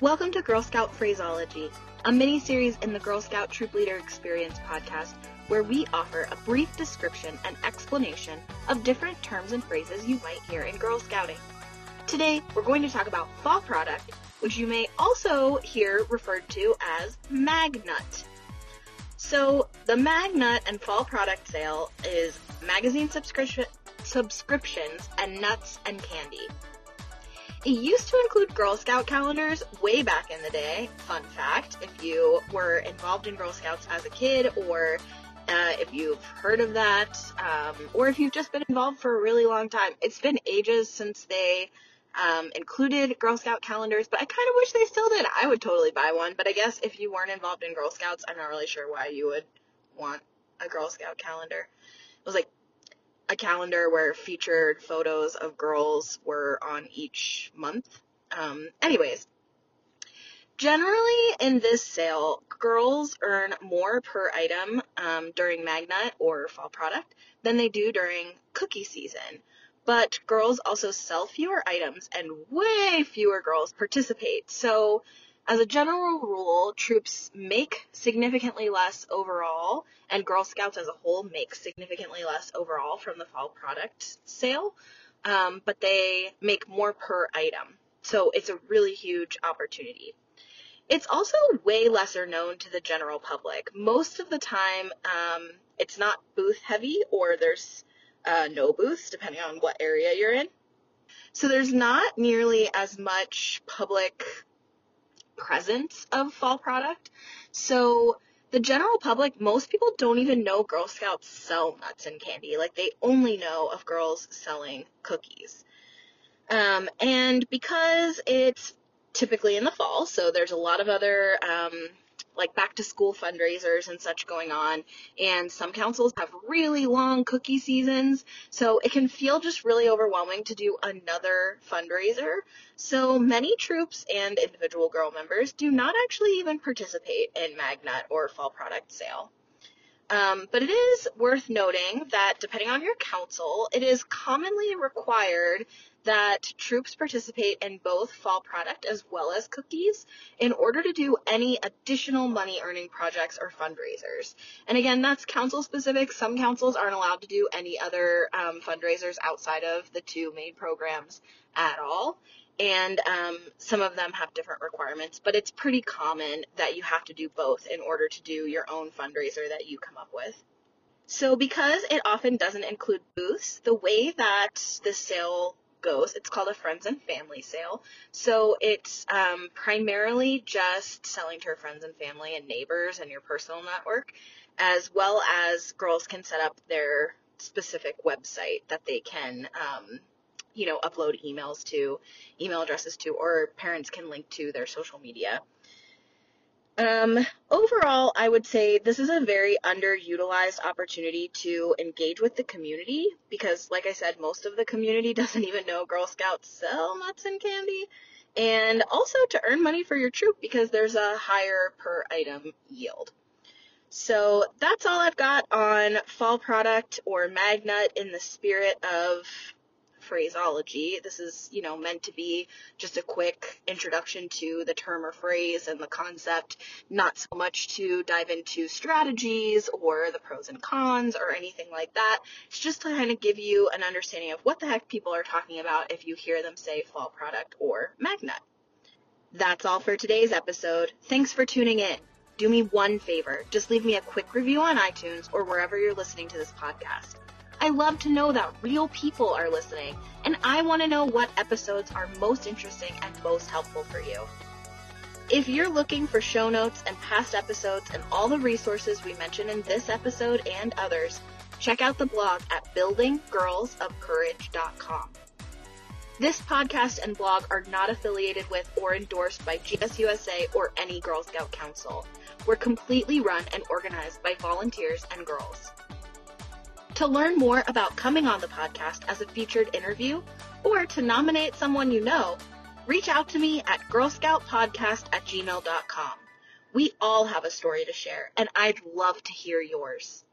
Welcome to Girl Scout Phraseology, a mini series in the Girl Scout Troop Leader Experience podcast where we offer a brief description and explanation of different terms and phrases you might hear in Girl Scouting. Today, we're going to talk about fall product, which you may also hear referred to as Magnut. So, the Magnut and fall product sale is magazine subscription subscriptions and nuts and candy. It used to include Girl Scout calendars way back in the day. Fun fact, if you were involved in Girl Scouts as a kid or uh, if you've heard of that, um, or if you've just been involved for a really long time. It's been ages since they um, included Girl Scout calendars, but I kind of wish they still did. I would totally buy one, but I guess if you weren't involved in Girl Scouts, I'm not really sure why you would want a Girl Scout calendar. It was like a calendar where featured photos of girls were on each month. Um, anyways, Generally, in this sale, girls earn more per item um, during Magnut or fall product than they do during cookie season. But girls also sell fewer items and way fewer girls participate. So, as a general rule, troops make significantly less overall, and Girl Scouts as a whole make significantly less overall from the fall product sale, um, but they make more per item. So, it's a really huge opportunity. It's also way lesser known to the general public. Most of the time, um, it's not booth heavy or there's uh, no booths, depending on what area you're in. So there's not nearly as much public presence of fall product. So the general public, most people don't even know Girl Scouts sell nuts and candy. Like they only know of girls selling cookies. Um, and because it's typically in the fall, so there's a lot of other um, like back to school fundraisers and such going on. And some councils have really long cookie seasons, so it can feel just really overwhelming to do another fundraiser. So many troops and individual girl members do not actually even participate in Magnut or fall product sale. Um, but it is worth noting that depending on your council, it is commonly required that troops participate in both fall product as well as cookies in order to do any additional money earning projects or fundraisers. And again, that's council specific. Some councils aren't allowed to do any other um, fundraisers outside of the two main programs at all. And um, some of them have different requirements, but it's pretty common that you have to do both in order to do your own fundraiser that you come up with. So because it often doesn't include booths, the way that the sale goes. It's called a friends and family sale. So it's um, primarily just selling to your friends and family and neighbors and your personal network, as well as girls can set up their specific website that they can, um, you know, upload emails to, email addresses to, or parents can link to their social media. Um, overall, I would say this is a very underutilized opportunity to engage with the community because, like I said, most of the community doesn't even know Girl Scouts sell nuts and candy. And also to earn money for your troop because there's a higher per item yield. So that's all I've got on fall product or Magnut in the spirit of phraseology. This is, you know, meant to be just a quick introduction to the term or phrase and the concept, not so much to dive into strategies or the pros and cons or anything like that. It's just to kind of give you an understanding of what the heck people are talking about if you hear them say fall product or Magnut. That's all for today's episode. Thanks for tuning in. Do me one favor. Just leave me a quick review on iTunes or wherever you're listening to this podcast. I love to know that real people are listening, and I want to know what episodes are most interesting and most helpful for you. If you're looking for show notes and past episodes and all the resources we mentioned in this episode and others, check out the blog at buildinggirlsofcourage.com. This podcast and blog are not affiliated with or endorsed by GSUSA or any Girl Scout Council. We're completely run and organized by volunteers and girls. To learn more about coming on the podcast as a featured interview or to nominate someone you know, reach out to me at girlscoutpodcast at gmail.com. We all have a story to share, and I'd love to hear yours.